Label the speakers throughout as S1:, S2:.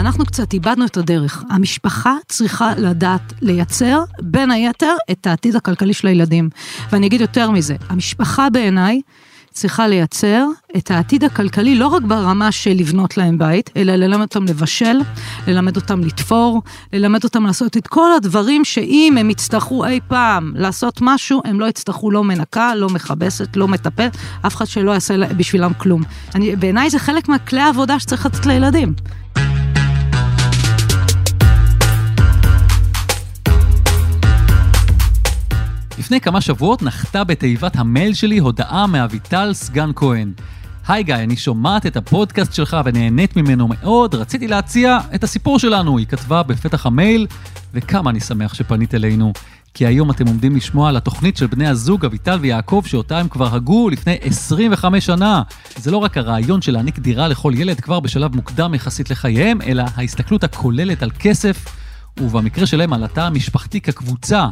S1: אנחנו קצת איבדנו את הדרך. המשפחה צריכה לדעת לייצר, בין היתר, את העתיד הכלכלי של הילדים. ואני אגיד יותר מזה, המשפחה בעיניי צריכה לייצר את העתיד הכלכלי לא רק ברמה של לבנות להם בית, אלא ללמד אותם לבשל, ללמד אותם לתפור, ללמד אותם לעשות את כל הדברים שאם הם יצטרכו אי פעם לעשות משהו, הם לא יצטרכו לא מנקה, לא מכבסת, לא מטפל, אף אחד שלא יעשה בשבילם כלום. בעיניי זה חלק מהכלי העבודה שצריך לתת לילדים.
S2: לפני כמה שבועות נחתה בתיבת המייל שלי הודעה מאביטל סגן כהן. היי גיא, אני שומעת את הפודקאסט שלך ונהנית ממנו מאוד, רציתי להציע את הסיפור שלנו, היא כתבה בפתח המייל, וכמה אני שמח שפנית אלינו. כי היום אתם עומדים לשמוע על התוכנית של בני הזוג אביטל ויעקב, שאותה הם כבר הגו לפני 25 שנה. זה לא רק הרעיון של להעניק דירה לכל ילד כבר בשלב מוקדם יחסית לחייהם, אלא ההסתכלות הכוללת על כסף, ובמקרה שלהם על התא המשפחתי כקבוצה.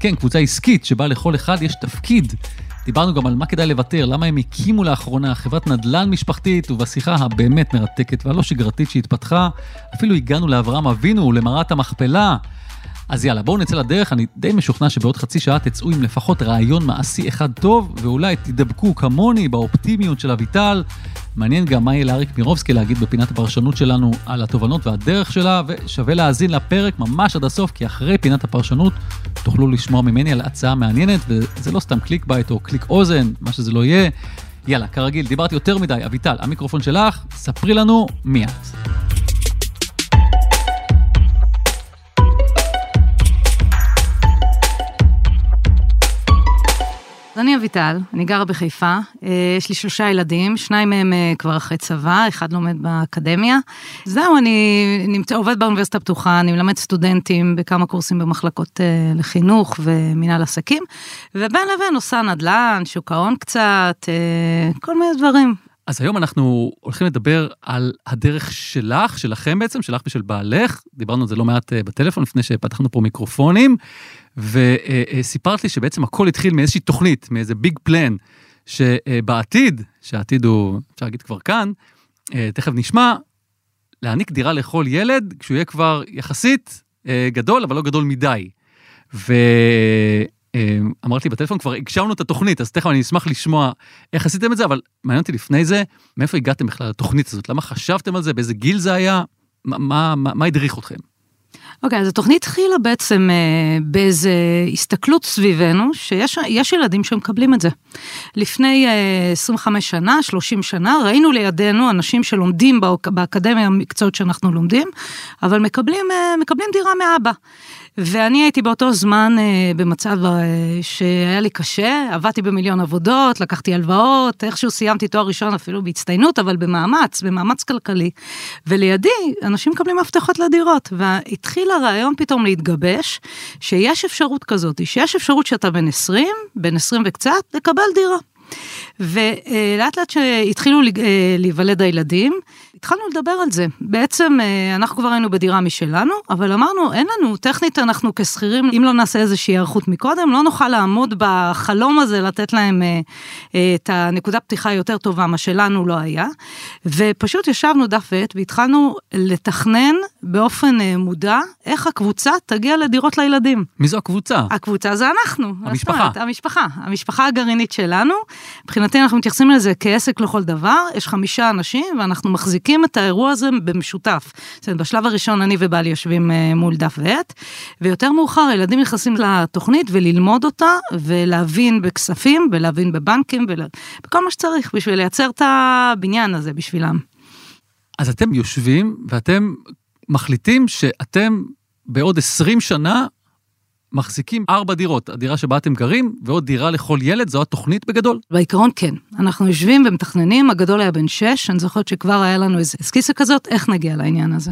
S2: כן, קבוצה עסקית שבה לכל אחד יש תפקיד. דיברנו גם על מה כדאי לוותר, למה הם הקימו לאחרונה חברת נדל"ן משפחתית, ובשיחה הבאמת מרתקת והלא שגרתית שהתפתחה, אפילו הגענו לאברהם אבינו ולמערת המכפלה. אז יאללה, בואו נצא לדרך, אני די משוכנע שבעוד חצי שעה תצאו עם לפחות רעיון מעשי אחד טוב, ואולי תדבקו כמוני באופטימיות של אביטל. מעניין גם מה יהיה לאריק מירובסקי להגיד בפינת הפרשנות שלנו על התובנות והדרך שלה, ושווה להאזין לפרק ממש עד הסוף, כי אחרי פינת הפרשנות תוכלו לשמוע ממני על הצעה מעניינת, וזה לא סתם clickbait או קליק אוזן, מה שזה לא יהיה. יאללה, כרגיל, דיברתי יותר מדי, אביטל, המיקרופון שלך, ספרי לנו מי את.
S1: אז אני אביטל, אני גרה בחיפה, אה, יש לי שלושה ילדים, שניים מהם אה, כבר אחרי צבא, אחד לומד באקדמיה. זהו, אני נמצא, עובד באוניברסיטה הפתוחה, אני מלמד סטודנטים בכמה קורסים במחלקות אה, לחינוך ומנהל עסקים, ובין לבין עושה נדל"ן, שוק ההון קצת, כל מיני דברים.
S2: אז היום אנחנו הולכים לדבר על הדרך שלך, שלכם בעצם, שלך ושל בעלך. דיברנו על זה לא מעט בטלפון לפני שפתחנו פה מיקרופונים. וסיפרת לי שבעצם הכל התחיל מאיזושהי תוכנית, מאיזה ביג פלן, שבעתיד, שהעתיד הוא, אפשר להגיד כבר כאן, אה, תכף נשמע, להעניק דירה לכל ילד כשהוא יהיה כבר יחסית אה, גדול, אבל לא גדול מדי. ואמרת לי בטלפון, כבר הגשמנו את התוכנית, אז תכף אני אשמח לשמוע איך עשיתם את זה, אבל מעניין אותי לפני זה, מאיפה הגעתם בכלל לתוכנית הזאת? למה חשבתם על זה? באיזה גיל זה היה? מה, מה, מה הדריך אתכם?
S1: אוקיי, okay, אז התוכנית התחילה בעצם אה, באיזה הסתכלות סביבנו, שיש ילדים שמקבלים את זה. לפני אה, 25 שנה, 30 שנה, ראינו לידינו אנשים שלומדים באקדמיה המקצועות שאנחנו לומדים, אבל מקבלים, אה, מקבלים דירה מאבא. ואני הייתי באותו זמן אה, במצב אה, שהיה לי קשה, עבדתי במיליון עבודות, לקחתי הלוואות, איכשהו סיימתי תואר ראשון אפילו בהצטיינות, אבל במאמץ, במאמץ כלכלי. ולידי, אנשים מקבלים מפתחות לדירות, והתחיל הרעיון פתאום להתגבש, שיש אפשרות כזאת, שיש אפשרות שאתה בן 20, בן 20 וקצת, לקבל דירה. ולאט לאט שהתחילו אה, להיוולד הילדים, התחלנו לדבר על זה. בעצם אה, אנחנו כבר היינו בדירה משלנו, אבל אמרנו, אין לנו, טכנית אנחנו כשכירים, אם לא נעשה איזושהי היערכות מקודם, לא נוכל לעמוד בחלום הזה, לתת להם אה, את הנקודה פתיחה יותר טובה, מה שלנו לא היה. ופשוט ישבנו דף ועט והתחלנו לתכנן באופן מודע איך הקבוצה תגיע לדירות לילדים.
S2: מי זו הקבוצה?
S1: הקבוצה זה אנחנו.
S2: המשפחה.
S1: אומרת, המשפחה, המשפחה הגרעינית שלנו. מבחינתי אנחנו מתייחסים לזה כעסק לכל דבר, יש חמישה אנשים ואנחנו מחזיקים. את האירוע הזה במשותף. זאת אומרת, בשלב הראשון אני ובעלי יושבים אה, מול דף ועט, ויותר מאוחר הילדים נכנסים לתוכנית וללמוד אותה, ולהבין בכספים, ולהבין בבנקים, ובכל מה שצריך בשביל לייצר את הבניין הזה בשבילם.
S2: אז אתם יושבים ואתם מחליטים שאתם בעוד 20 שנה מחזיקים ארבע דירות, הדירה שבה אתם גרים, ועוד דירה לכל ילד, זו התוכנית בגדול?
S1: בעיקרון כן. אנחנו יושבים ומתכננים, הגדול היה בן שש, אני זוכרת שכבר היה לנו איזה אסקיסה כזאת, איך נגיע לעניין הזה.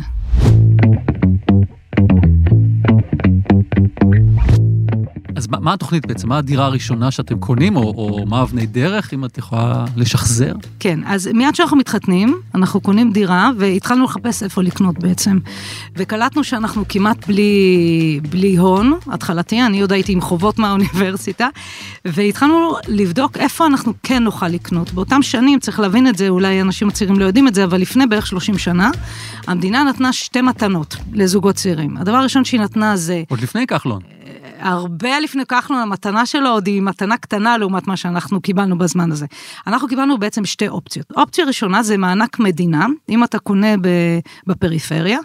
S2: אז מה, מה התוכנית בעצם? מה הדירה הראשונה שאתם קונים, או, או מה אבני דרך, אם את יכולה לשחזר?
S1: כן, אז מיד כשאנחנו מתחתנים, אנחנו קונים דירה, והתחלנו לחפש איפה לקנות בעצם. וקלטנו שאנחנו כמעט בלי, בלי הון התחלתי, אני עוד הייתי עם חובות מהאוניברסיטה, והתחלנו לבדוק איפה אנחנו כן נוכל לקנות. באותם שנים, צריך להבין את זה, אולי אנשים הצעירים לא יודעים את זה, אבל לפני בערך 30 שנה, המדינה נתנה שתי מתנות לזוגות צעירים. הדבר הראשון שהיא נתנה זה...
S2: עוד לפני כחלון.
S1: הרבה לפני כחלון, המתנה שלו עוד היא מתנה קטנה לעומת מה שאנחנו קיבלנו בזמן הזה. אנחנו קיבלנו בעצם שתי אופציות. אופציה ראשונה זה מענק מדינה, אם אתה קונה בפריפריה.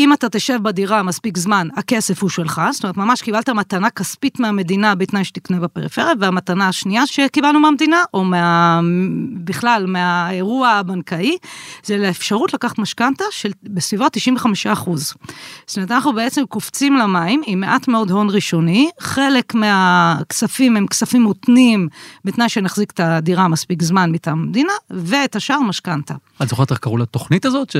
S1: אם אתה תשב בדירה מספיק זמן, הכסף הוא שלך, זאת אומרת, ממש קיבלת מתנה כספית מהמדינה בתנאי שתקנה בפריפריה, והמתנה השנייה שקיבלנו מהמדינה, או מה, בכלל מהאירוע הבנקאי, זה לאפשרות לקחת משכנתה של בסביבות 95 אחוז. זאת אומרת, אנחנו בעצם קופצים למים עם מעט מאוד הון ראשוני, חלק מהכספים הם כספים מותנים בתנאי שנחזיק את הדירה מספיק זמן מטעם המדינה, ואת השאר משכנתה.
S2: את זוכרת איך קראו לתוכנית הזאת? ש...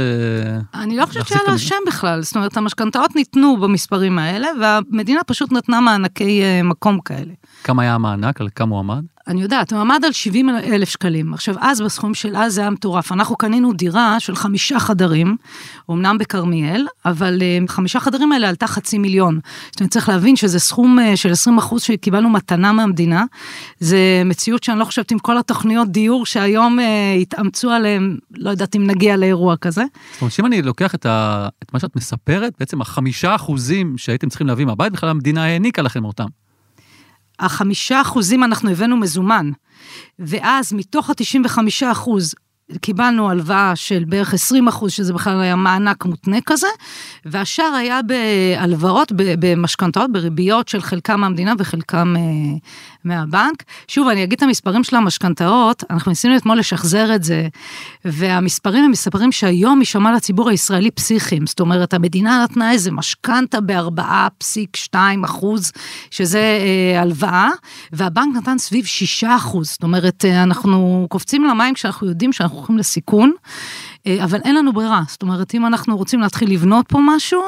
S1: אני לא חושבת שהיה לה שם בכלל, זאת אומרת, המשכנתאות ניתנו במספרים האלה, והמדינה פשוט נתנה מענקי אה, מקום כאלה.
S2: כמה היה המענק? על כמה הוא עמד?
S1: אני יודעת, הוא עמד על 70 אלף שקלים. עכשיו, אז בסכום של אז זה היה מטורף. אנחנו קנינו דירה של חמישה חדרים, אמנם בכרמיאל, אבל אה, חמישה חדרים האלה עלתה חצי מיליון. זאת אומרת, צריך להבין שזה סכום אה, של 20 אחוז שקיבלנו מתנה מהמדינה. זה מציאות שאני לא חושבת עם כל התוכניות דיור שהיום אה, התאמצו עליהן, לא יודעת אם נגיע לאירוע כזה.
S2: זאת אומרת, שאם אני לוקח את, ה... את מה שאת מספרת, בעצם החמישה אחוזים שהייתם צריכים להביא מהבית, בכלל המדינה העניקה לכם אותם.
S1: החמישה אחוזים אנחנו הבאנו מזומן, ואז מתוך ה-95 אחוז קיבלנו הלוואה של בערך 20 אחוז, שזה בכלל היה מענק מותנה כזה, והשאר היה בהלוואות, במשכנתאות, בריביות של חלקם מהמדינה וחלקם אה, מהבנק. שוב, אני אגיד את המספרים של המשכנתאות, אנחנו ניסינו אתמול לשחזר את זה, והמספרים הם מספרים שהיום יישמע לציבור הישראלי פסיכיים. זאת אומרת, המדינה נתנה איזה משכנתה ב-4.2 אחוז, שזה אה, הלוואה, והבנק נתן סביב 6 אחוז. זאת אומרת, אה, אנחנו קופצים למים כשאנחנו יודעים שאנחנו הולכים לסיכון, אה, אבל אין לנו ברירה. זאת אומרת, אם אנחנו רוצים להתחיל לבנות פה משהו,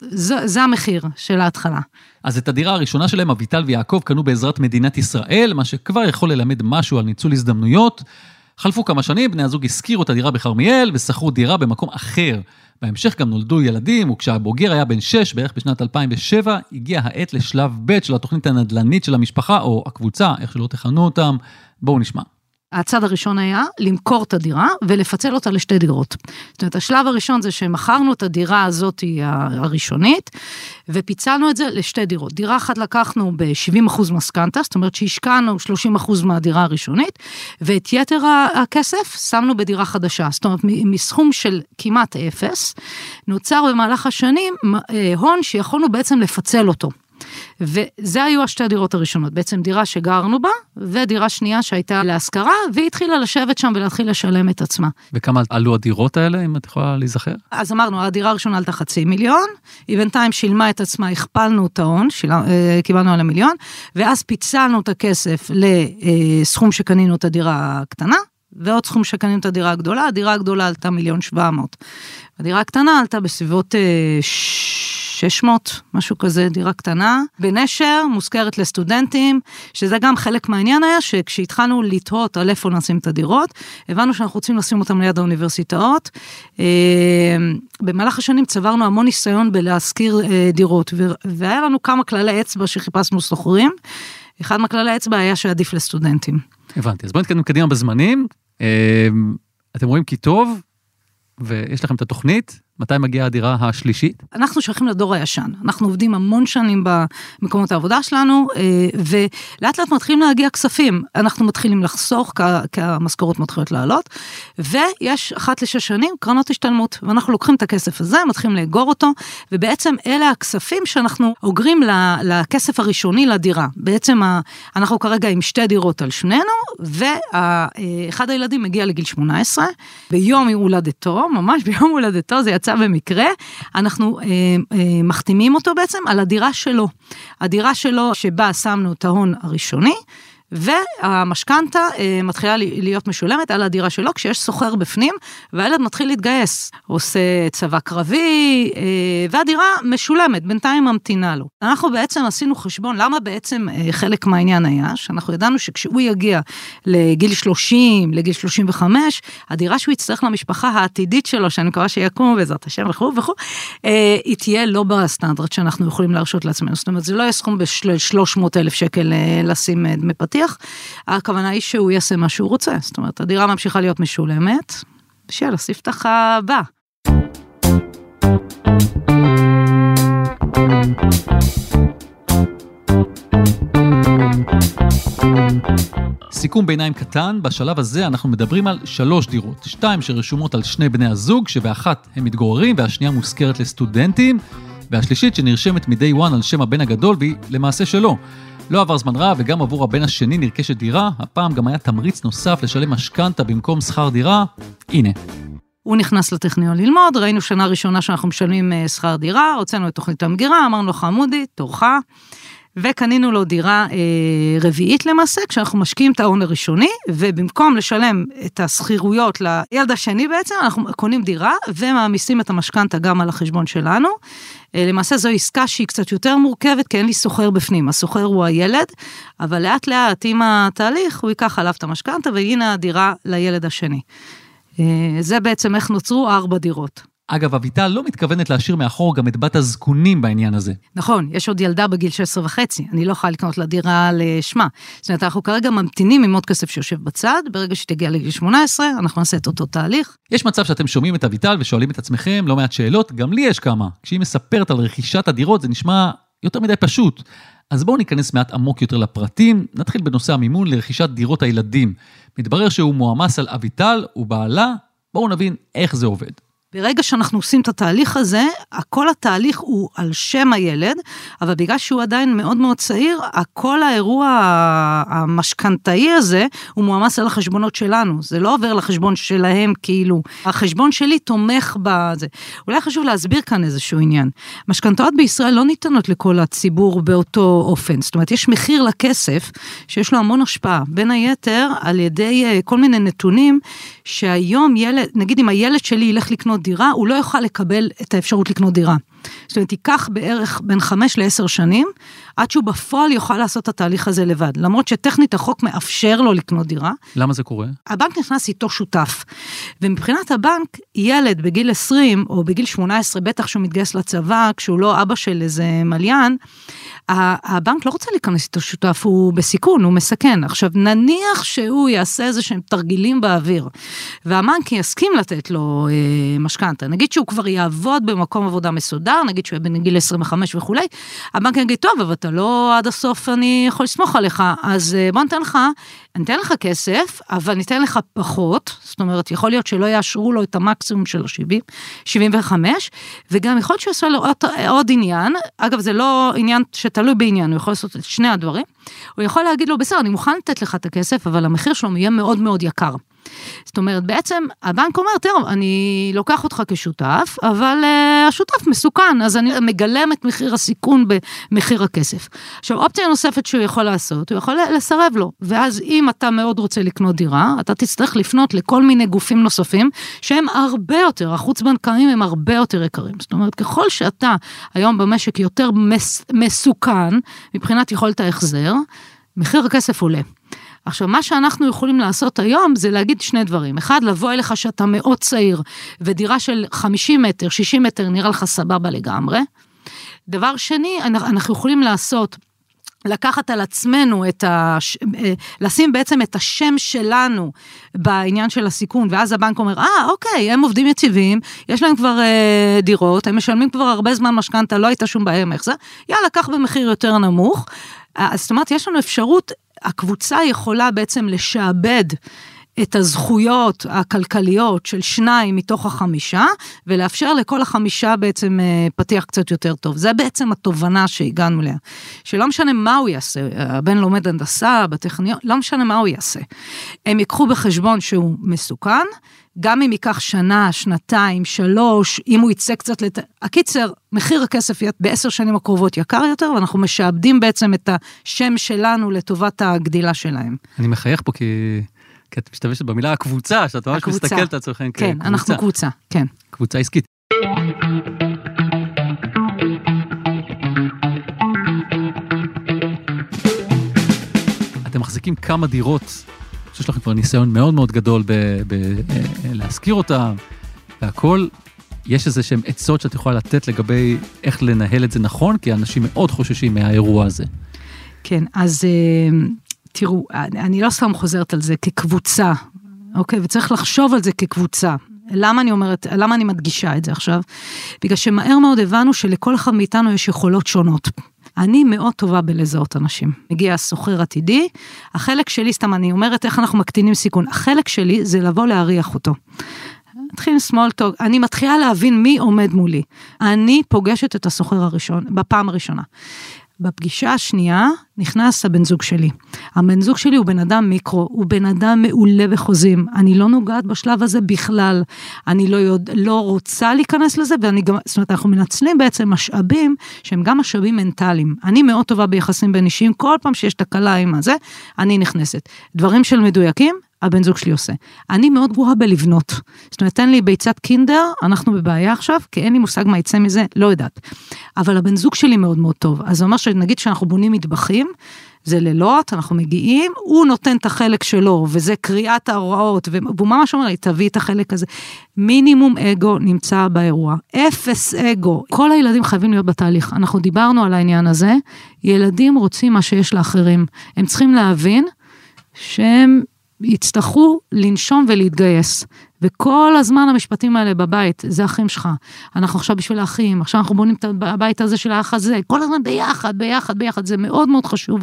S1: זה, זה המחיר של ההתחלה.
S2: אז את הדירה הראשונה שלהם, אביטל ויעקב קנו בעזרת מדינת ישראל, מה שכבר יכול ללמד משהו על ניצול הזדמנויות. חלפו כמה שנים, בני הזוג השכירו את הדירה בכרמיאל ושכרו דירה במקום אחר. בהמשך גם נולדו ילדים, וכשהבוגר היה בן 6, בערך בשנת 2007, הגיעה העת לשלב ב' של התוכנית הנדל"נית של המשפחה, או הקבוצה, איך שלא תכנו אותם. בואו נשמע.
S1: הצד הראשון היה למכור את הדירה ולפצל אותה לשתי דירות. זאת אומרת, השלב הראשון זה שמכרנו את הדירה הזאת הראשונית, ופיצלנו את זה לשתי דירות. דירה אחת לקחנו ב-70% משכנתה, זאת אומרת שהשקענו 30% מהדירה הראשונית, ואת יתר הכסף שמנו בדירה חדשה. זאת אומרת, מסכום של כמעט אפס, נוצר במהלך השנים אה, הון שיכולנו בעצם לפצל אותו. וזה היו השתי הדירות הראשונות, בעצם דירה שגרנו בה, ודירה שנייה שהייתה להשכרה, והיא התחילה לשבת שם ולהתחיל לשלם את עצמה.
S2: וכמה עלו הדירות האלה, אם את יכולה להיזכר?
S1: אז אמרנו, הדירה הראשונה עלתה חצי מיליון, היא בינתיים שילמה את עצמה, הכפלנו את ההון, אה, קיבלנו על המיליון, ואז פיצלנו את הכסף לסכום שקנינו את הדירה הקטנה, ועוד סכום שקנינו את הדירה הגדולה, הדירה הגדולה עלתה מיליון שבע מאות. הדירה הקטנה עלתה בסביבות אה, 600, משהו כזה, דירה קטנה, בנשר, מושכרת לסטודנטים, שזה גם חלק מהעניין היה שכשהתחלנו לתהות על איפה נשים את הדירות, הבנו שאנחנו רוצים לשים אותם ליד האוניברסיטאות. אה, במהלך השנים צברנו המון ניסיון בלהשכיר אה, דירות, והיה לנו כמה כללי אצבע שחיפשנו שוכרים. אחד מכללי האצבע היה שעדיף לסטודנטים.
S2: הבנתי, אז בואו נתקדם קדימה בזמנים. אה, אתם רואים כי טוב, ויש לכם את התוכנית, מתי מגיעה הדירה השלישית?
S1: אנחנו שייכים לדור הישן. אנחנו עובדים המון שנים במקומות העבודה שלנו, אה, ולאט לאט מתחילים להגיע כספים. אנחנו מתחילים לחסוך, כי המשכורות מתחילות לעלות, ויש אחת לשש שנים קרנות השתלמות, ואנחנו לוקחים את הכסף הזה, מתחילים לאגור אותו, ובעצם אלה הכספים שאנחנו אוגרים לכסף הראשוני לדירה. בעצם אנחנו כרגע עם שתי דירות על שנינו, ואחד הילדים מגיע לגיל 18, ביום הולדתו, ממש ביום הולדתו, זה יצא במקרה, אנחנו אה, אה, מחתימים אותו בעצם על הדירה שלו. הדירה שלו שבה שמנו את ההון הראשוני, והמשכנתה אה, מתחילה להיות משולמת על הדירה שלו כשיש סוחר בפנים, והילד מתחיל להתגייס, עושה צבא קרבי, אה, והדירה משולמת, בינתיים ממתינה לו. אנחנו בעצם עשינו חשבון, למה בעצם אה, חלק מהעניין היה, שאנחנו ידענו שכשהוא יגיע לגיל 30, לגיל 35, הדירה שהוא יצטרך למשפחה העתידית שלו, שאני מקווה שיקום בעזרת השם וכו' וכו', היא תהיה לא בסטנדרט שאנחנו יכולים להרשות לעצמנו. זאת אומרת, זה לא יהיה סכום של 300 אלף שקל לשים דמי פתיח, הכוונה היא שהוא יעשה מה שהוא רוצה. זאת אומרת, הדירה ממשיכה להיות משולמת, שיאללה, ספתח הבא.
S2: סיכום ביניים קטן, בשלב הזה אנחנו מדברים על שלוש דירות, שתיים שרשומות על שני בני הזוג, שבאחת הם מתגוררים והשנייה מושכרת לסטודנטים, והשלישית שנרשמת מ-day one על שם הבן הגדול והיא למעשה שלו. לא עבר זמן רב וגם עבור הבן השני נרכשת דירה, הפעם גם היה תמריץ נוסף לשלם משכנתה במקום שכר דירה, הנה.
S1: הוא נכנס לטכניון ללמוד, ראינו שנה ראשונה שאנחנו משלמים אה, שכר דירה, הוצאנו את תוכנית המגירה, אמרנו לו חמודי, תורך. וקנינו לו דירה אה, רביעית למעשה, כשאנחנו משקיעים את ההון הראשוני, ובמקום לשלם את השכירויות לילד השני בעצם, אנחנו קונים דירה ומעמיסים את המשכנתה גם על החשבון שלנו. אה, למעשה זו עסקה שהיא קצת יותר מורכבת, כי אין לי סוחר בפנים, הסוחר הוא הילד, אבל לאט לאט עם התהליך הוא ייקח עליו את המשכנתה, והנה הדירה לילד השני. אה, זה בעצם איך נוצרו ארבע דירות.
S2: אגב, אביטל לא מתכוונת להשאיר מאחור גם את בת הזקונים בעניין הזה.
S1: נכון, יש עוד ילדה בגיל 16 וחצי, אני לא יכולה לקנות לה דירה לשמה. זאת אומרת, אנחנו כרגע ממתינים עם עוד כסף שיושב בצד, ברגע שתגיע לגיל 18, אנחנו נעשה את אותו תהליך.
S2: יש מצב שאתם שומעים את אביטל ושואלים את עצמכם לא מעט שאלות, גם לי יש כמה. כשהיא מספרת על רכישת הדירות זה נשמע יותר מדי פשוט. אז בואו ניכנס מעט עמוק יותר לפרטים, נתחיל בנושא המימון לרכישת דירות הילדים. מתברר שהוא מועמס על אביטל ובעלה, בואו נבין איך זה עובד.
S1: ברגע שאנחנו עושים את התהליך הזה, כל התהליך הוא על שם הילד, אבל בגלל שהוא עדיין מאוד מאוד צעיר, כל האירוע המשכנתאי הזה, הוא מועמס על החשבונות שלנו. זה לא עובר לחשבון שלהם כאילו. החשבון שלי תומך בזה. אולי חשוב להסביר כאן איזשהו עניין. משכנתאות בישראל לא ניתנות לכל הציבור באותו אופן. זאת אומרת, יש מחיר לכסף שיש לו המון השפעה. בין היתר, על ידי אה, כל מיני נתונים, שהיום ילד, נגיד אם הילד שלי ילך לקנות דירה, הוא לא יוכל לקבל את האפשרות לקנות דירה. זאת אומרת, ייקח בערך בין חמש לעשר שנים, עד שהוא בפועל יוכל לעשות את התהליך הזה לבד. למרות שטכנית החוק מאפשר לו לקנות דירה.
S2: למה זה קורה?
S1: הבנק נכנס איתו שותף. ומבחינת הבנק, ילד בגיל 20 או בגיל 18, בטח שהוא מתגייס לצבא, כשהוא לא אבא של איזה מליין, הבנק לא רוצה להיכנס איתו שותף, הוא בסיכון, הוא מסכן. עכשיו, נניח שהוא יעשה איזה שהם תרגילים באוויר, והבנק יסכים לתת לו אה, משכנתה, נגיד שהוא כבר יעבוד במקום עבודה מסודר, נגיד שהוא יהיה בגיל 25 וכולי, הבנק יגיד, טוב, אבל אתה לא עד הסוף, אני יכול לסמוך עליך, אז אה, בוא ניתן לך, ניתן לך כסף, אבל ניתן לך פחות, זאת אומרת, יכול להיות שלא יאשרו לו את המקסימום של ה-70, 75, וגם יכול להיות שיעשו לו עוד, עוד עניין, אגב, זה לא עניין שתלוי בעניין, הוא יכול לעשות את שני הדברים, הוא יכול להגיד לו, בסדר, אני מוכן לתת לך את הכסף, אבל המחיר שלו יהיה מאוד מאוד יקר. זאת אומרת, בעצם הבנק אומר, תראו, אני לוקח אותך כשותף, אבל uh, השותף מסוכן, אז אני מגלם את מחיר הסיכון במחיר הכסף. עכשיו, אופציה נוספת שהוא יכול לעשות, הוא יכול לסרב לו, ואז אם אתה מאוד רוצה לקנות דירה, אתה תצטרך לפנות לכל מיני גופים נוספים, שהם הרבה יותר, החוץ-בנקאיים הם הרבה יותר יקרים. זאת אומרת, ככל שאתה היום במשק יותר מס, מסוכן, מבחינת יכולת ההחזר, מחיר הכסף עולה. עכשיו, מה שאנחנו יכולים לעשות היום זה להגיד שני דברים. אחד, לבוא אליך שאתה מאוד צעיר, ודירה של 50 מטר, 60 מטר נראה לך סבבה לגמרי. דבר שני, אנחנו יכולים לעשות לקחת על עצמנו את ה... אה, לשים בעצם את השם שלנו בעניין של הסיכון, ואז הבנק אומר, אה, אוקיי, הם עובדים יציבים, יש להם כבר אה, דירות, הם משלמים כבר הרבה זמן משכנתה, לא הייתה שום בעיה עם החזר, יאללה, קח במחיר יותר נמוך. אז זאת אומרת, יש לנו אפשרות הקבוצה יכולה בעצם לשעבד את הזכויות הכלכליות של שניים מתוך החמישה, ולאפשר לכל החמישה בעצם אה, פתיח קצת יותר טוב. זה בעצם התובנה שהגענו אליה. שלא משנה מה הוא יעשה, הבן לומד הנדסה, בטכניון, לא משנה מה הוא יעשה. הם ייקחו בחשבון שהוא מסוכן, גם אם ייקח שנה, שנתיים, שלוש, אם הוא יצא קצת לת... הקיצר, מחיר הכסף יהיה בעשר שנים הקרובות יקר יותר, ואנחנו משעבדים בעצם את השם שלנו לטובת הגדילה שלהם.
S2: אני מחייך פה כי... כי את משתמשת במילה הקבוצה, שאת ממש
S1: הקבוצה.
S2: מסתכלת על עצמכם כקבוצה.
S1: כן, אנחנו קבוצה, כן.
S2: קבוצה עסקית. אתם מחזיקים כמה דירות שיש לכם כבר ניסיון מאוד מאוד גדול בלהשכיר אותן והכל. יש איזה שהם עצות שאת יכולה לתת לגבי איך לנהל את זה נכון, כי אנשים מאוד חוששים מהאירוע הזה.
S1: כן, אז אה, תראו, אני לא סתם חוזרת על זה כקבוצה, אוקיי? וצריך לחשוב על זה כקבוצה. למה אני אומרת, למה אני מדגישה את זה עכשיו? בגלל שמהר מאוד הבנו שלכל אחד מאיתנו יש יכולות שונות. אני מאוד טובה בלזהות אנשים. מגיע סוחר עתידי, החלק שלי, סתם אני אומרת איך אנחנו מקטינים סיכון, החלק שלי זה לבוא להריח אותו. נתחיל עם small talk, אני מתחילה להבין מי עומד מולי. אני פוגשת את הסוחר הראשון, בפעם הראשונה. בפגישה השנייה נכנס הבן זוג שלי. הבן זוג שלי הוא בן אדם מיקרו, הוא בן אדם מעולה בחוזים. אני לא נוגעת בשלב הזה בכלל. אני לא, יודע, לא רוצה להיכנס לזה, ואני גם, זאת אומרת, אנחנו מנצלים בעצם משאבים שהם גם משאבים מנטליים. אני מאוד טובה ביחסים בין אישיים, כל פעם שיש תקלה עם הזה, אני נכנסת. דברים של מדויקים, הבן זוג שלי עושה. אני מאוד גרועה בלבנות. זאת אומרת, תן לי ביצת קינדר, אנחנו בבעיה עכשיו, כי אין לי מושג מה יצא מזה, לא יודעת. אבל הבן זוג שלי מאוד מאוד טוב. אז זה אומר שנגיד שאנחנו בונים מטבחים, זה לילות, אנחנו מגיעים, הוא נותן את החלק שלו, וזה קריאת ההוראות, והוא ממש אומר לי, תביא את החלק הזה. מינימום אגו נמצא באירוע, אפס אגו. כל הילדים חייבים להיות בתהליך. אנחנו דיברנו על העניין הזה, ילדים רוצים מה שיש לאחרים. הם צריכים להבין שהם יצטרכו לנשום ולהתגייס. וכל הזמן המשפטים האלה בבית, זה אחים שלך. אנחנו עכשיו בשביל האחים, עכשיו אנחנו בונים את הבית הזה של האח הזה, כל הזמן ביחד, ביחד, ביחד. זה מאוד מאוד חשוב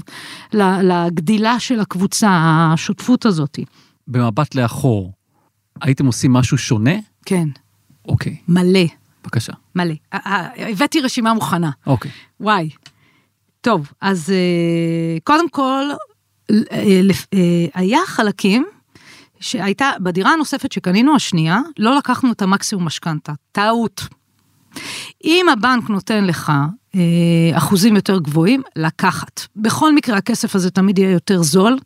S1: לגדילה של הקבוצה, השותפות הזאת.
S2: במבט לאחור, הייתם עושים משהו שונה?
S1: כן.
S2: אוקיי.
S1: מלא.
S2: בבקשה.
S1: מלא. הבאתי רשימה מוכנה.
S2: אוקיי.
S1: וואי. טוב, אז אה, קודם כל, היה חלקים שהייתה, בדירה הנוספת שקנינו השנייה, לא לקחנו את המקסימום משכנתה, טעות. אם הבנק נותן לך אה, אחוזים יותר גבוהים, לקחת. בכל מקרה הכסף הזה תמיד יהיה יותר זול,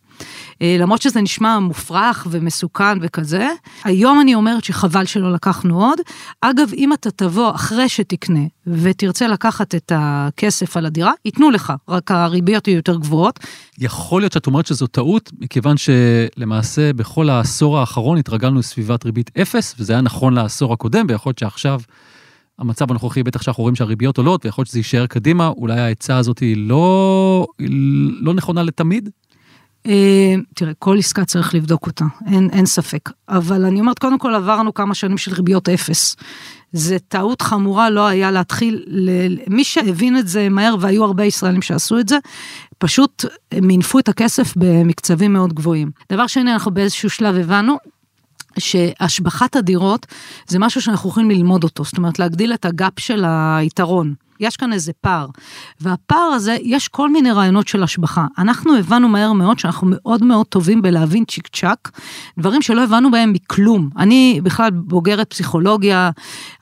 S1: למרות שזה נשמע מופרך ומסוכן וכזה. היום אני אומרת שחבל שלא לקחנו עוד. אגב, אם אתה תבוא אחרי שתקנה ותרצה לקחת את הכסף על הדירה, ייתנו לך, רק הריביות יהיו יותר גבוהות.
S2: יכול להיות שאת אומרת שזו טעות, מכיוון שלמעשה בכל העשור האחרון התרגלנו לסביבת ריבית אפס, וזה היה נכון לעשור הקודם, ויכול להיות שעכשיו... המצב הנוכחי, בטח שאנחנו רואים שהריביות עולות, ויכול להיות שזה יישאר קדימה, אולי העצה הזאת היא לא, היא לא נכונה לתמיד?
S1: אה, תראה, כל עסקה צריך לבדוק אותה, אין, אין ספק. אבל אני אומרת, קודם כל עברנו כמה שנים של ריביות אפס. זה טעות חמורה לא היה להתחיל, ל... מי שהבין את זה מהר, והיו הרבה ישראלים שעשו את זה, פשוט מינפו את הכסף במקצבים מאוד גבוהים. דבר שני, אנחנו באיזשהו שלב הבנו שהשבחת הדירות זה משהו שאנחנו יכולים ללמוד אותו, זאת אומרת להגדיל את הגאפ של היתרון. יש כאן איזה פער. והפער הזה, יש כל מיני רעיונות של השבחה. אנחנו הבנו מהר מאוד שאנחנו מאוד מאוד טובים בלהבין צ'יק צ'אק, דברים שלא הבנו בהם מכלום. אני בכלל בוגרת פסיכולוגיה,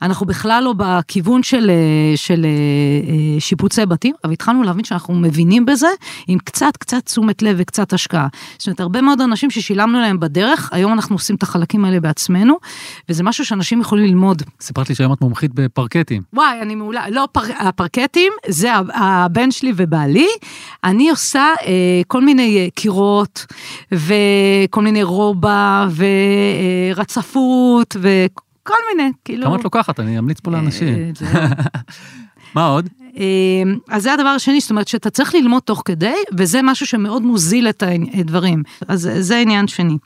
S1: אנחנו בכלל לא בכיוון של, אה, של אה, שיפוצי בתים, אבל התחלנו להבין שאנחנו מבינים בזה עם קצת קצת תשומת לב וקצת השקעה. זאת אומרת, הרבה מאוד אנשים ששילמנו להם בדרך, היום אנחנו עושים את החלקים האלה בעצמנו, וזה משהו שאנשים יכולים ללמוד.
S2: סיפרת לי שהיום את מומחית בפרקטים.
S1: וואי, אני מעולה. לא, פר... הפרקטים זה הבן שלי ובעלי, אני עושה אה, כל מיני אה, קירות וכל מיני רובע ורצפות וכל מיני, כאילו...
S2: כמה את לוקחת? אני אמליץ פה לאנשים. אה, מה עוד?
S1: אז זה הדבר השני, זאת אומרת שאתה צריך ללמוד תוך כדי, וזה משהו שמאוד מוזיל את הדברים. אז זה עניין שני.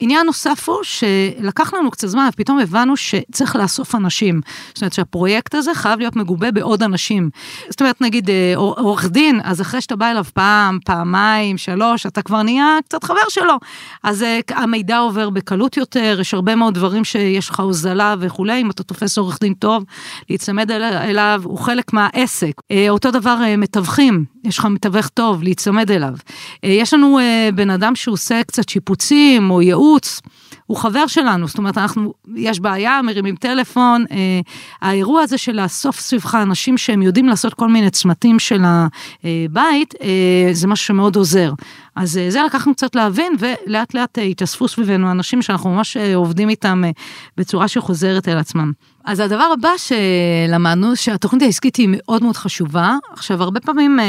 S1: עניין נוסף הוא שלקח לנו קצת זמן, ופתאום הבנו שצריך לאסוף אנשים. זאת אומרת שהפרויקט הזה חייב להיות מגובה בעוד אנשים. זאת אומרת, נגיד אה, עורך דין, אז אחרי שאתה בא אליו פעם, פעמיים, שלוש, אתה כבר נהיה קצת חבר שלו. אז אה, המידע עובר בקלות יותר, יש הרבה מאוד דברים שיש לך הוזלה וכולי, אם אתה תופס עורך דין טוב, להיצמד אליו, הוא חלק מהעסק. אה, אותו דבר מתווכים, יש לך מתווך טוב, להיצמד אליו. יש לנו בן אדם שעושה קצת שיפוצים או ייעוץ. הוא חבר שלנו, זאת אומרת, אנחנו, יש בעיה, מרימים טלפון, אה, האירוע הזה של לאסוף סביבך אנשים שהם יודעים לעשות כל מיני צמתים של הבית, אה, זה משהו שמאוד עוזר. אז אה, זה לקחנו קצת להבין, ולאט לאט אה, התאספו סביבנו אנשים שאנחנו ממש אה, עובדים איתם אה, בצורה שחוזרת אל עצמם. אז הדבר הבא שלמדנו, שהתוכנית העסקית היא מאוד מאוד חשובה. עכשיו, הרבה פעמים אה,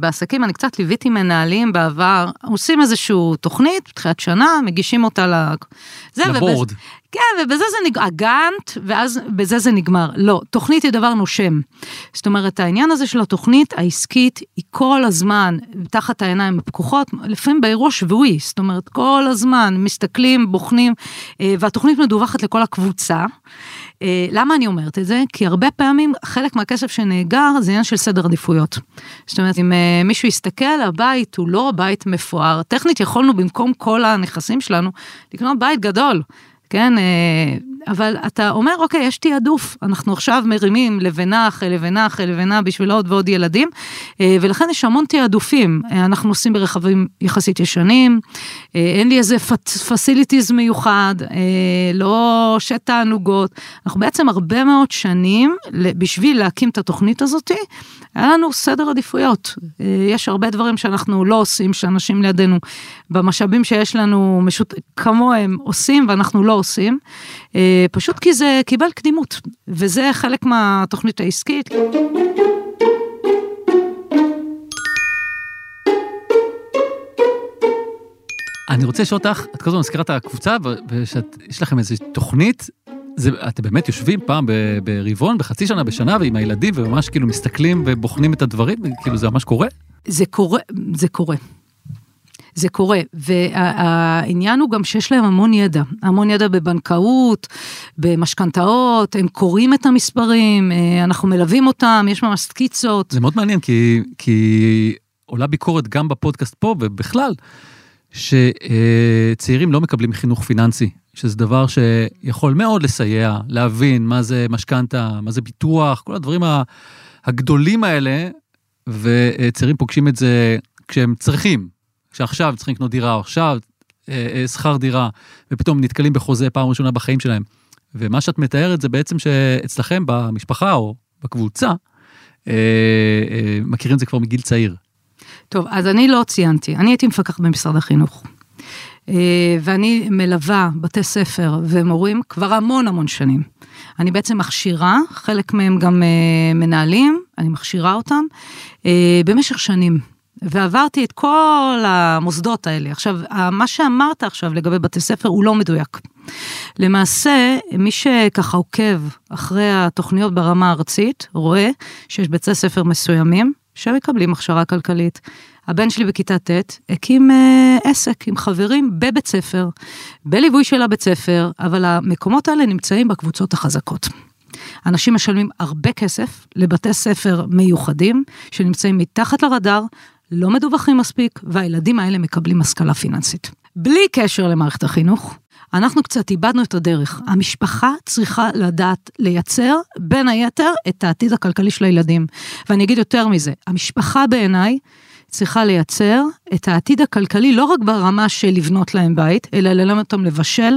S1: בעסקים, אני קצת ליוויתי מנהלים בעבר, עושים איזושהי תוכנית, בתחילת שנה, מגישים אותה ל... זה,
S2: לבורד.
S1: ובז... כן, ובזה זה נגמר, הגאנט, ואז בזה זה נגמר. לא, תוכנית היא דבר נושם. זאת אומרת, העניין הזה של התוכנית העסקית היא כל הזמן תחת העיניים הפקוחות, לפעמים באירוע שבועי, זאת אומרת, כל הזמן מסתכלים, בוחנים, אה, והתוכנית מדווחת לכל הקבוצה. אה, למה אני אומרת את זה? כי הרבה פעמים חלק מהכסף שנאגר זה עניין של סדר עדיפויות. זאת אומרת, אם אה, מישהו יסתכל, הבית הוא לא בית מפואר. טכנית יכולנו במקום כל הנכסים שלנו לקנות בית גדול. כן, אה, אבל אתה אומר, אוקיי, יש תעדוף, אנחנו עכשיו מרימים לבנה אחרי לבנה אחרי לבנה בשביל עוד ועוד ילדים, אה, ולכן יש המון תעדופים. אה, אנחנו עושים ברכבים יחסית ישנים, אין לי איזה פסיליטיז מיוחד, לא שת תענוגות. אנחנו בעצם הרבה מאוד שנים, בשביל להקים את התוכנית הזאת, היה לנו סדר עדיפויות. יש הרבה דברים שאנחנו לא עושים, שאנשים לידינו, במשאבים שיש לנו, משות... כמוהם עושים, ואנחנו לא עושים. פשוט כי זה קיבל קדימות, וזה חלק מהתוכנית העסקית.
S2: אני רוצה לשאול אותך, את כל הזמן מזכירה את הקבוצה, ויש לכם איזו תוכנית, זה, אתם באמת יושבים פעם ברבעון, בחצי שנה, בשנה, ועם הילדים, וממש כאילו מסתכלים ובוחנים את הדברים, כאילו זה ממש קורה?
S1: זה קורה, זה קורה. זה קורה, והעניין הוא גם שיש להם המון ידע, המון ידע בבנקאות, במשכנתאות, הם קוראים את המספרים, אה, אנחנו מלווים אותם, יש ממש סקיצות.
S2: זה מאוד מעניין, כי, כי עולה ביקורת גם בפודקאסט פה ובכלל, שצעירים לא מקבלים חינוך פיננסי, שזה דבר שיכול מאוד לסייע, להבין מה זה משכנתה, מה זה ביטוח, כל הדברים הגדולים האלה, וצעירים פוגשים את זה כשהם צריכים, שעכשיו צריכים לקנות דירה, או עכשיו אה, אה, שכר דירה, ופתאום נתקלים בחוזה פעם ראשונה בחיים שלהם. ומה שאת מתארת זה בעצם שאצלכם במשפחה או בקבוצה, אה, אה, מכירים את זה כבר מגיל צעיר.
S1: טוב, אז אני לא ציינתי, אני הייתי מפקחת במשרד החינוך. אה, ואני מלווה בתי ספר ומורים כבר המון המון שנים. אני בעצם מכשירה, חלק מהם גם אה, מנהלים, אני מכשירה אותם אה, במשך שנים. ועברתי את כל המוסדות האלה. עכשיו, מה שאמרת עכשיו לגבי בתי ספר הוא לא מדויק. למעשה, מי שככה עוקב אחרי התוכניות ברמה הארצית, רואה שיש בתי ספר מסוימים שמקבלים הכשרה כלכלית. הבן שלי בכיתה ט' הקים אה, עסק עם חברים בבית ספר, בליווי של הבית ספר, אבל המקומות האלה נמצאים בקבוצות החזקות. אנשים משלמים הרבה כסף לבתי ספר מיוחדים שנמצאים מתחת לרדאר, לא מדווחים מספיק, והילדים האלה מקבלים השכלה פיננסית. בלי קשר למערכת החינוך, אנחנו קצת איבדנו את הדרך. המשפחה צריכה לדעת לייצר, בין היתר, את העתיד הכלכלי של הילדים. ואני אגיד יותר מזה, המשפחה בעיניי צריכה לייצר את העתיד הכלכלי לא רק ברמה של לבנות להם בית, אלא ללמד אותם לבשל,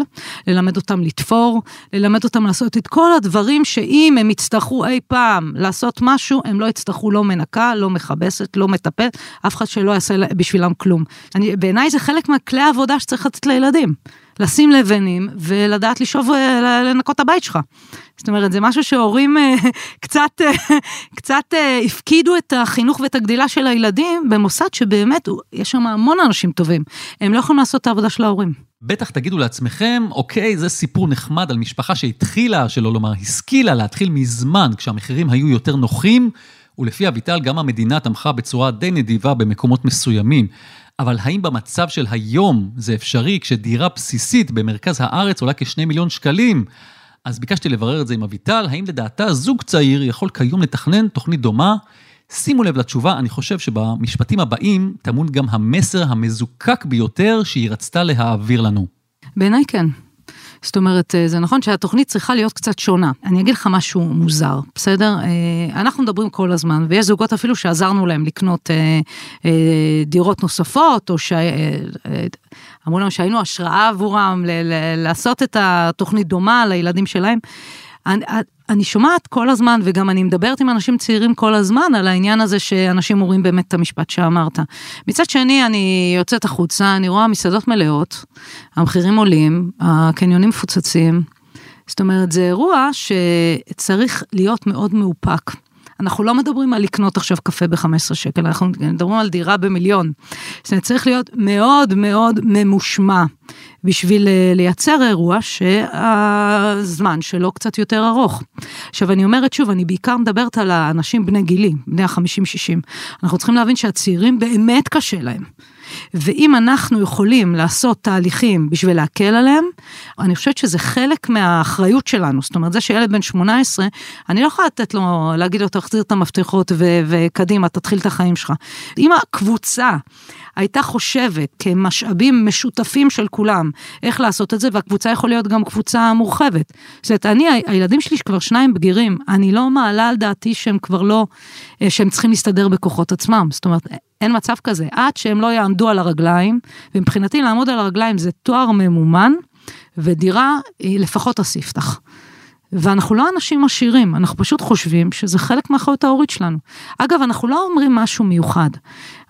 S1: ללמד אותם לתפור, ללמד אותם לעשות את כל הדברים שאם הם יצטרכו אי פעם לעשות משהו, הם לא יצטרכו לא מנקה, לא מכבסת, לא מטפלת, אף אחד שלא יעשה בשבילם כלום. בעיניי זה חלק מהכלי העבודה שצריך לתת לילדים. לשים לבנים ולדעת לשאוב, אה, לנקות את הבית שלך. זאת אומרת, זה משהו שהורים אה, קצת, אה, קצת הפקידו את החינוך ואת הגדילה של הילדים במוסד שבאמת, יש שם המון אנשים טובים. הם לא יכולים לעשות את העבודה של ההורים.
S2: בטח תגידו לעצמכם, אוקיי, זה סיפור נחמד על משפחה שהתחילה, שלא לומר, השכילה להתחיל מזמן, כשהמחירים היו יותר נוחים, ולפי אביטל, גם המדינה תמכה בצורה די נדיבה במקומות מסוימים. אבל האם במצב של היום זה אפשרי כשדירה בסיסית במרכז הארץ עולה כשני מיליון שקלים? אז ביקשתי לברר את זה עם אביטל, האם לדעתה זוג צעיר יכול כיום לתכנן תוכנית דומה? שימו לב לתשובה, אני חושב שבמשפטים הבאים טמון גם המסר המזוקק ביותר שהיא רצתה להעביר לנו.
S1: בעיניי כן. זאת אומרת, אה, זה נכון שהתוכנית צריכה להיות קצת שונה. אני אגיד לך משהו מוזר, בסדר? אה, אנחנו מדברים כל הזמן, ויש זוגות אפילו שעזרנו להם לקנות דירות נוספות, או ש... אמרו לנו שהיינו השראה עבורם לעשות את התוכנית דומה לילדים שלהם. אני, אני שומעת כל הזמן, וגם אני מדברת עם אנשים צעירים כל הזמן, על העניין הזה שאנשים אומרים באמת את המשפט שאמרת. מצד שני, אני יוצאת החוצה, אני רואה מסעדות מלאות, המחירים עולים, הקניונים מפוצצים. זאת אומרת, זה אירוע שצריך להיות מאוד מאופק. אנחנו לא מדברים על לקנות עכשיו קפה ב-15 שקל, אנחנו מדברים על דירה במיליון. זה צריך להיות מאוד מאוד ממושמע בשביל אה, לייצר אירוע שהזמן שלו קצת יותר ארוך. עכשיו אני אומרת שוב, אני בעיקר מדברת על האנשים בני גילי, בני ה-50-60. אנחנו צריכים להבין שהצעירים באמת קשה להם. ואם אנחנו יכולים לעשות תהליכים בשביל להקל עליהם, אני חושבת שזה חלק מהאחריות שלנו. זאת אומרת, זה שילד בן 18, אני לא יכולה לתת לו, להגיד לו, תחזיר את המפתחות ו- וקדימה, תתחיל את החיים שלך. אם הקבוצה הייתה חושבת כמשאבים משותפים של כולם, איך לעשות את זה, והקבוצה יכול להיות גם קבוצה מורחבת. זאת אומרת, אני, הילדים שלי שכבר שניים בגירים, אני לא מעלה על דעתי שהם כבר לא, אה, שהם צריכים להסתדר בכוחות עצמם. זאת אומרת, אין מצב כזה, עד שהם לא יעמדו על הרגליים, ומבחינתי לעמוד על הרגליים זה תואר ממומן, ודירה היא לפחות הספתח. ואנחנו לא אנשים עשירים, אנחנו פשוט חושבים שזה חלק מהאחריות ההורית שלנו. אגב, אנחנו לא אומרים משהו מיוחד.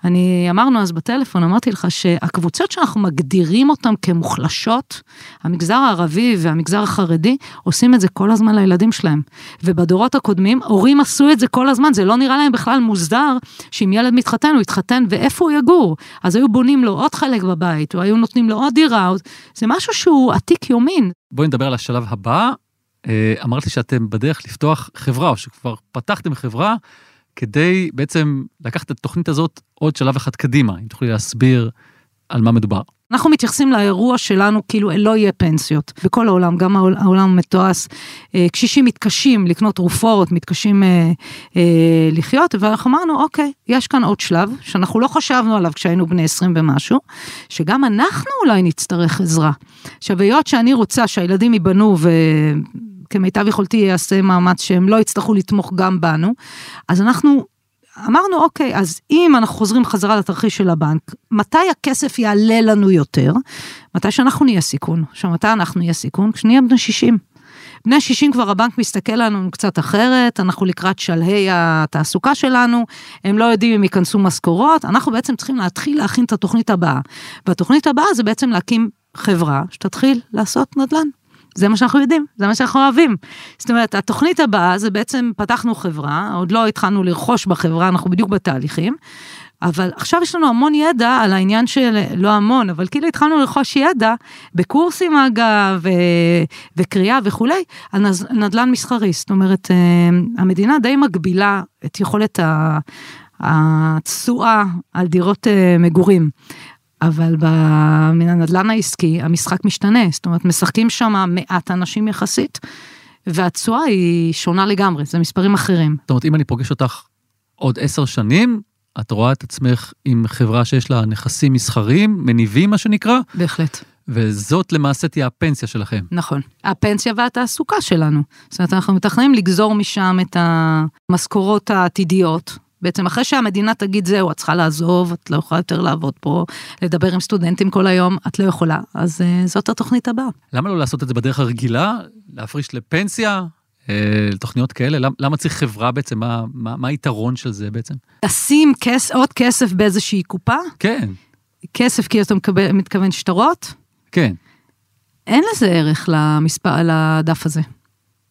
S1: אני אמרנו אז בטלפון, אמרתי לך שהקבוצות שאנחנו מגדירים אותן כמוחלשות, המגזר הערבי והמגזר החרדי, עושים את זה כל הזמן לילדים שלהם. ובדורות הקודמים, הורים עשו את זה כל הזמן, זה לא נראה להם בכלל מוסדר שאם ילד מתחתן, הוא יתחתן ואיפה הוא יגור. אז היו בונים לו עוד חלק בבית, או היו נותנים לו עוד דירה, זה משהו שהוא עתיק יומין.
S2: בואי נדבר על השלב הבא. אה, אמרת לי שאתם בדרך לפתוח חברה, או שכבר פתחתם חברה. כדי בעצם לקחת את התוכנית הזאת עוד שלב אחד קדימה, אם תוכלי להסביר על מה מדובר.
S1: אנחנו מתייחסים לאירוע שלנו כאילו לא יהיה פנסיות. בכל העולם, גם העולם מתועש, אה, קשישים מתקשים לקנות תרופות, מתקשים אה, אה, לחיות, ואנחנו אמרנו, אוקיי, יש כאן עוד שלב, שאנחנו לא חשבנו עליו כשהיינו בני 20 ומשהו, שגם אנחנו אולי נצטרך עזרה. עכשיו, היות שאני רוצה שהילדים ייבנו ו... כמיטב יכולתי אעשה מאמץ שהם לא יצטרכו לתמוך גם בנו. אז אנחנו אמרנו, אוקיי, אז אם אנחנו חוזרים חזרה לתרחיש של הבנק, מתי הכסף יעלה לנו יותר? מתי שאנחנו נהיה סיכון. עכשיו, מתי אנחנו נהיה סיכון? כשנהיה בני 60. בני 60 כבר הבנק מסתכל עלינו קצת אחרת, אנחנו לקראת שלהי התעסוקה שלנו, הם לא יודעים אם ייכנסו משכורות, אנחנו בעצם צריכים להתחיל להכין את התוכנית הבאה. והתוכנית הבאה זה בעצם להקים חברה שתתחיל לעשות נדל"ן. זה מה שאנחנו יודעים, זה מה שאנחנו אוהבים. זאת אומרת, התוכנית הבאה זה בעצם פתחנו חברה, עוד לא התחלנו לרכוש בחברה, אנחנו בדיוק בתהליכים, אבל עכשיו יש לנו המון ידע על העניין של, לא המון, אבל כאילו התחלנו לרכוש ידע בקורסים אגב, ו, וקריאה וכולי, על נדל"ן מסחרי. זאת אומרת, אה, המדינה די מגבילה את יכולת התשואה על דירות אה, מגורים. אבל מן הנדל"ן העסקי המשחק משתנה, זאת אומרת משחקים שם מעט אנשים יחסית, והתשואה היא שונה לגמרי, זה מספרים אחרים.
S2: זאת אומרת, אם אני פוגש אותך עוד עשר שנים, את רואה את עצמך עם חברה שיש לה נכסים מסחריים, מניבים מה שנקרא?
S1: בהחלט.
S2: וזאת למעשה תהיה הפנסיה שלכם.
S1: נכון, הפנסיה והתעסוקה שלנו. זאת אומרת, אנחנו מתכננים לגזור משם את המשכורות העתידיות, בעצם אחרי שהמדינה תגיד זהו, את צריכה לעזוב, את לא יכולה יותר לעבוד פה, לדבר עם סטודנטים כל היום, את לא יכולה, אז uh, זאת התוכנית הבאה.
S2: למה לא לעשות את זה בדרך הרגילה, להפריש לפנסיה, אה, לתוכניות כאלה? למה, למה צריך חברה בעצם? מה, מה, מה היתרון של זה בעצם?
S1: לשים כס, עוד כסף באיזושהי קופה?
S2: כן.
S1: כסף כי אתה מקבל, מתכוון שטרות?
S2: כן.
S1: אין לזה ערך למספר, לדף הזה.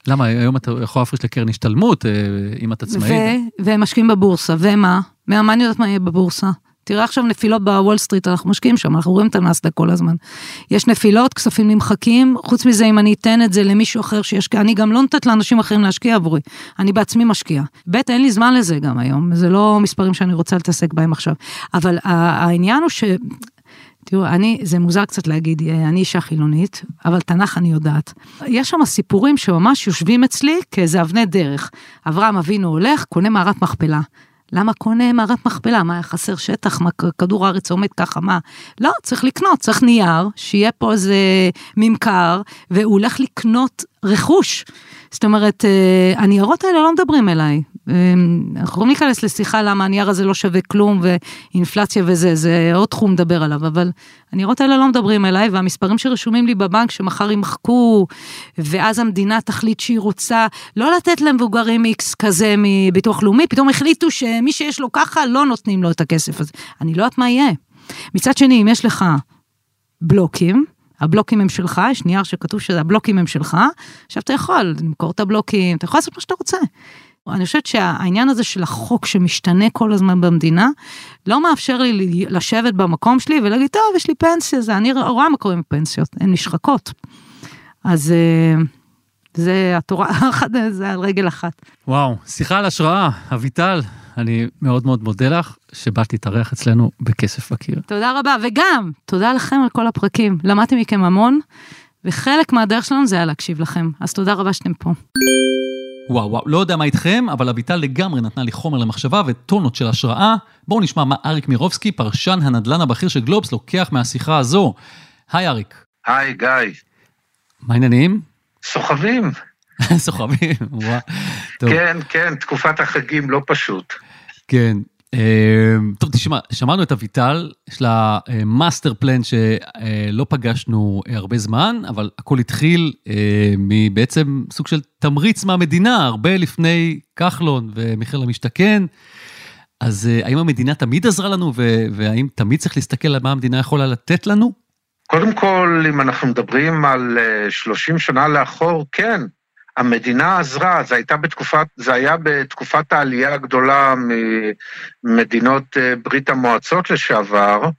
S2: למה? היום אתה יכול להפריש לקרן השתלמות, אה, אם את עצמאי.
S1: והם משקיעים בבורסה, ומה? מה אני יודעת מה יהיה בבורסה? תראה עכשיו נפילות בוול סטריט, אנחנו משקיעים שם, אנחנו רואים את הנאסדק כל הזמן. יש נפילות, כספים נמחקים, חוץ מזה אם אני אתן את זה למישהו אחר שישקיע, אני גם לא נותנת לאנשים אחרים להשקיע עבורי, אני בעצמי משקיע. ב', אין לי זמן לזה גם היום, זה לא מספרים שאני רוצה להתעסק בהם עכשיו. אבל העניין הוא ש... תראו, אני, זה מוזר קצת להגיד, אה, אני אישה חילונית, אבל תנ"ך אני יודעת. יש שם סיפורים שממש יושבים אצלי כאיזה אבני דרך. אברהם אבינו הולך, קונה מערת מכפלה. למה קונה מערת מכפלה? מה, חסר שטח? מה, כדור הארץ עומד ככה? מה? לא, צריך לקנות, צריך נייר, שיהיה פה איזה ממכר, והוא הולך לקנות רכוש. זאת אומרת, אה, הניירות האלה לא מדברים אליי. אנחנו יכולים להיכנס לשיחה למה הנייר הזה לא שווה כלום ואינפלציה וזה, זה עוד תחום לדבר עליו, אבל הניירות האלה לא מדברים אליי, והמספרים שרשומים לי בבנק שמחר יימחקו, ואז המדינה תחליט שהיא רוצה לא לתת למבוגרים איקס כזה מביטוח לאומי, פתאום החליטו שמי שיש לו ככה, לא נותנים לו את הכסף הזה. אני לא יודעת מה יהיה. מצד שני, אם יש לך בלוקים, הבלוקים הם שלך, יש נייר שכתוב שהבלוקים הם שלך, עכשיו אתה יכול למכור את הבלוקים, אתה יכול לעשות מה שאתה רוצה. אני חושבת שהעניין הזה של החוק שמשתנה כל הזמן במדינה, לא מאפשר לי לשבת במקום שלי ולהגיד, טוב, יש לי פנסיה, זה, אני רואה מה קורה עם פנסיות, הן נשחקות. אז אה, זה התורה, זה על רגל אחת.
S2: וואו, שיחה על השראה, אביטל, אני מאוד מאוד מודה לך שבאת להתארח אצלנו בכסף בקיר.
S1: תודה רבה, וגם תודה לכם על כל הפרקים, למדתי מכם המון, וחלק מהדרך שלנו זה היה להקשיב לכם, אז תודה רבה שאתם פה.
S2: וואו וואו, לא יודע מה איתכם, אבל אביטל לגמרי נתנה לי חומר למחשבה וטונות של השראה. בואו נשמע מה אריק מירובסקי, פרשן הנדל"ן הבכיר של גלובס, לוקח מהשיחה הזו. היי אריק.
S3: היי גיא.
S2: מה העניינים?
S3: סוחבים.
S2: סוחבים, וואו.
S3: כן, כן, תקופת החגים לא פשוט.
S2: כן, טוב, תשמע, שמענו את אביטל, יש לה master אה, plan שלא פגשנו אה, הרבה זמן, אבל הכל התחיל אה, מבעצם סוג של תמריץ מהמדינה, הרבה לפני כחלון ומחיר למשתכן. אז האם המדינה תמיד עזרה לנו, והאם תמיד צריך להסתכל על מה המדינה יכולה לתת לנו?
S3: קודם כל, אם אנחנו מדברים על 30 שנה לאחור, כן. המדינה עזרה, זה, בתקופת, זה היה בתקופת העלייה הגדולה ממדינות אה, ברית המועצות לשעבר,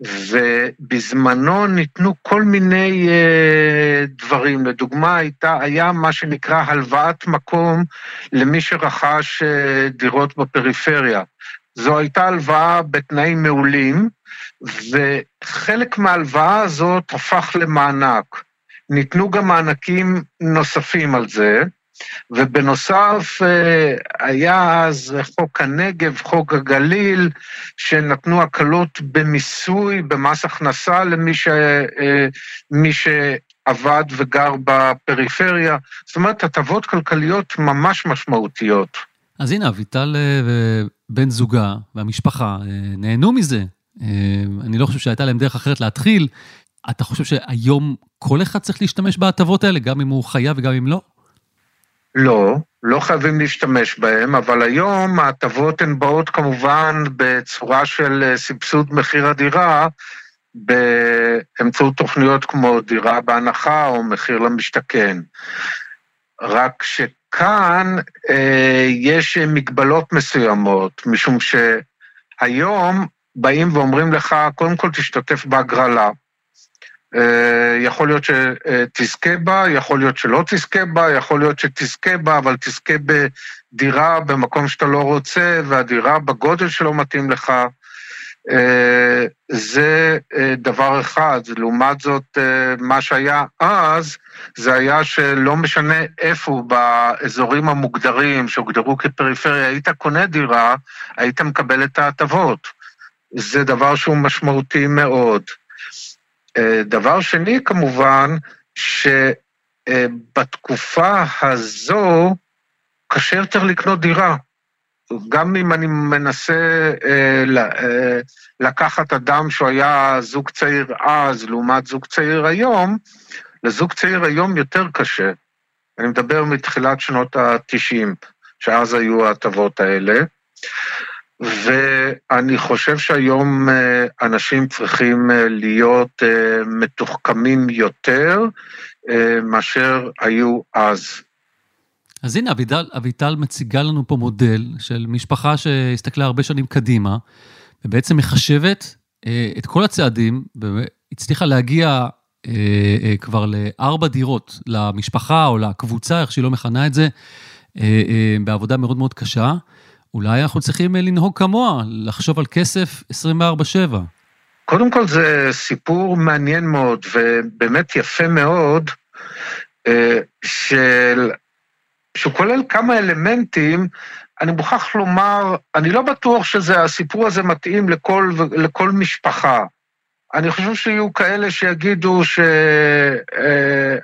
S3: ובזמנו ניתנו כל מיני uh, דברים. לדוגמה, הייתה, היה מה שנקרא הלוואת מקום למי שרכש uh, דירות בפריפריה. זו הייתה הלוואה בתנאים מעולים, וחלק מההלוואה הזאת הפך למענק. ניתנו גם מענקים נוספים על זה, ובנוסף אה, היה אז חוק הנגב, חוק הגליל, שנתנו הקלות במיסוי, במס הכנסה למי ש, אה, מי שעבד וגר בפריפריה. זאת אומרת, הטבות כלכליות ממש משמעותיות.
S2: אז הנה, אביטל אה, ובן זוגה והמשפחה נהנו מזה. אני לא חושב שהייתה להם דרך אחרת להתחיל. אתה חושב שהיום כל אחד צריך להשתמש בהטבות האלה, גם אם הוא חייב וגם אם לא?
S3: לא, לא חייבים להשתמש בהם, אבל היום ההטבות הן באות כמובן בצורה של אה, סבסוד מחיר הדירה, באמצעות תוכניות כמו דירה בהנחה או מחיר למשתכן. רק שכאן אה, יש מגבלות מסוימות, משום שהיום באים ואומרים לך, קודם כל תשתתף בהגרלה. אה, יכול להיות שתזכה בה, יכול להיות שלא תזכה בה, יכול להיות שתזכה בה, אבל תזכה בדירה במקום שאתה לא רוצה, והדירה בגודל שלא מתאים לך. אה, זה אה, דבר אחד. לעומת זאת, מה שהיה אז, זה היה שלא משנה איפה, באזורים המוגדרים, שהוגדרו כפריפריה, היית קונה דירה, היית מקבל את ההטבות. זה דבר שהוא משמעותי מאוד. אה, דבר שני, כמובן, שבתקופה הזו קשה יותר לקנות דירה. גם אם אני מנסה אה, אה, לקחת אדם שהוא היה זוג צעיר אז, לעומת זוג צעיר היום, לזוג צעיר היום יותר קשה. אני מדבר מתחילת שנות ה-90, שאז היו ההטבות האלה. ואני חושב שהיום אה, אנשים צריכים אה, להיות אה, מתוחכמים יותר מאשר היו אז.
S2: אז הנה, אביטל, אביטל מציגה לנו פה מודל של משפחה שהסתכלה הרבה שנים קדימה, ובעצם מחשבת את כל הצעדים, והצליחה להגיע כבר לארבע דירות למשפחה או לקבוצה, איך שהיא לא מכנה את זה, בעבודה מאוד מאוד קשה. אולי אנחנו צריכים אה, לנהוג כמוה, לחשוב על כסף 24/7.
S3: קודם כל זה סיפור מעניין מאוד, ובאמת יפה מאוד, אה, של שהוא כולל כמה אלמנטים, אני מוכרח לומר, אני לא בטוח שהסיפור הזה מתאים לכל, לכל משפחה. אני חושב שיהיו כאלה שיגידו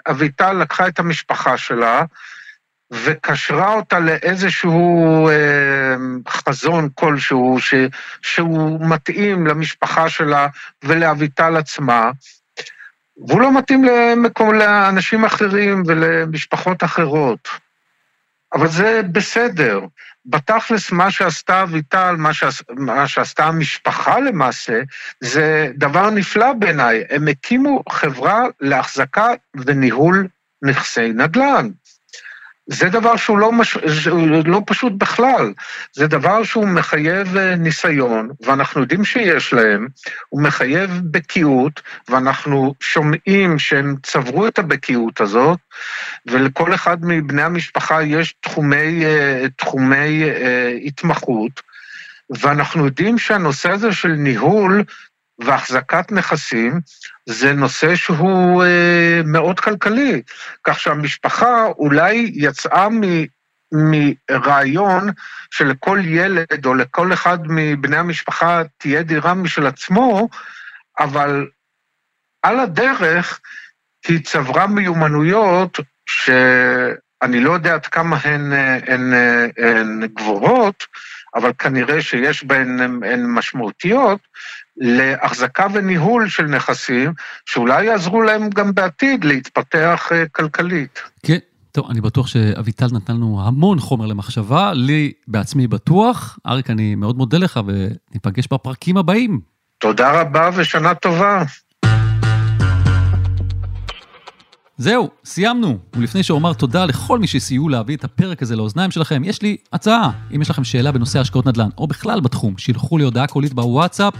S3: שאביטל לקחה את המשפחה שלה וקשרה אותה לאיזשהו אה, חזון כלשהו ש, שהוא מתאים למשפחה שלה ולאביטל עצמה, והוא לא מתאים למקום, לאנשים אחרים ולמשפחות אחרות. אבל זה בסדר. בתכלס, מה שעשתה אביטל, מה, שעש, מה שעשתה המשפחה למעשה, זה דבר נפלא בעיניי. הם הקימו חברה להחזקה וניהול נכסי נדל"ן. זה דבר שהוא לא, מש... לא פשוט בכלל, זה דבר שהוא מחייב אה, ניסיון, ואנחנו יודעים שיש להם, הוא מחייב בקיאות, ואנחנו שומעים שהם צברו את הבקיאות הזאת, ולכל אחד מבני המשפחה יש תחומי, אה, תחומי אה, התמחות, ואנחנו יודעים שהנושא הזה של ניהול והחזקת נכסים זה נושא שהוא אה, מאוד כלכלי, כך שהמשפחה אולי יצאה מ... מרעיון שלכל ילד או לכל אחד מבני המשפחה תהיה דירה משל עצמו, אבל על הדרך היא צברה מיומנויות שאני לא יודע עד כמה הן, הן, הן גבוהות, אבל כנראה שיש בהן הן משמעותיות, להחזקה וניהול של נכסים, שאולי יעזרו להם גם בעתיד להתפתח אה, כלכלית.
S2: כן. טוב, אני בטוח שאביטל נתן לנו המון חומר למחשבה, לי בעצמי בטוח. אריק, אני מאוד מודה לך וניפגש בפרקים הבאים.
S3: תודה רבה ושנה טובה.
S2: זהו, סיימנו. ולפני שאומר תודה לכל מי שסייעו להביא את הפרק הזה לאוזניים שלכם, יש לי הצעה. אם יש לכם שאלה בנושא השקעות נדל"ן, או בכלל בתחום, שילחו לי הודעה קולית בוואטסאפ.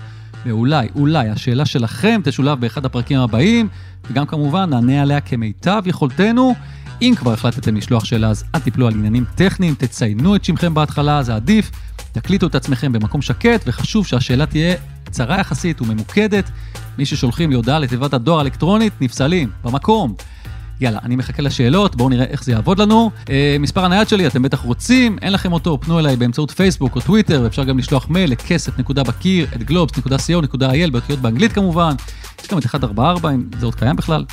S2: ואולי, אולי השאלה שלכם תשולב באחד הפרקים הבאים, וגם כמובן נענה עליה כמיטב יכולתנו. אם כבר החלטתם לשלוח שאלה, אז אל תיפלו על עניינים טכניים, תציינו את שמכם בהתחלה, זה עדיף. תקליטו את עצמכם במקום שקט, וחשוב שהשאלה תהיה קצרה יחסית וממוקדת. מי ששולחים לי הודעה לתיבת הדואר האלקטרונית, נפסלים, במקום. יאללה, אני מחכה לשאלות, בואו נראה איך זה יעבוד לנו. אה, מספר הנייד שלי, אתם בטח רוצים, אין לכם אותו, פנו אליי באמצעות פייסבוק או טוויטר, ואפשר גם לשלוח מייל לכסף.בקיר, את גלובס.co.il, באותיות באנגלית כמובן. יש גם את 144, אם זה עוד קיים בכלל.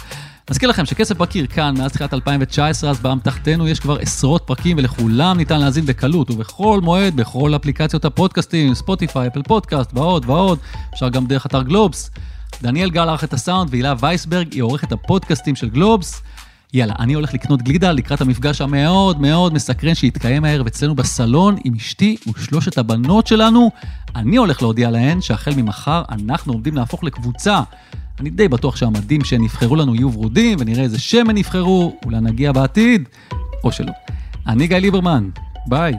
S2: נזכיר לכם שכסף בקיר כאן מאז תחילת 2019, אז באמתחתנו יש כבר עשרות פרקים ולכולם ניתן להאזין בקלות ובכל מועד, בכל אפליקציות הפודקאסטים, ספוטיפיי, אפל פודקאסט ועוד ועוד, אפשר גם דרך אתר גלובס. דניאל גל ערך את הסאונד והילה וייסברג היא עורכת הפודקאסטים של גלובס. יאללה, אני הולך לקנות גלידה לקראת המפגש המאוד מאוד מסקרן שיתקיים הערב אצלנו בסלון עם אשתי ושלושת הבנות שלנו. אני הולך להודיע להן שהחל ממחר אנחנו עומדים להפוך לקבוצה. אני די בטוח שהמדים שהן יבחרו לנו יהיו ורודים ונראה איזה שם הן יבחרו, אולי נגיע בעתיד, או שלא. אני גיא ליברמן, ביי.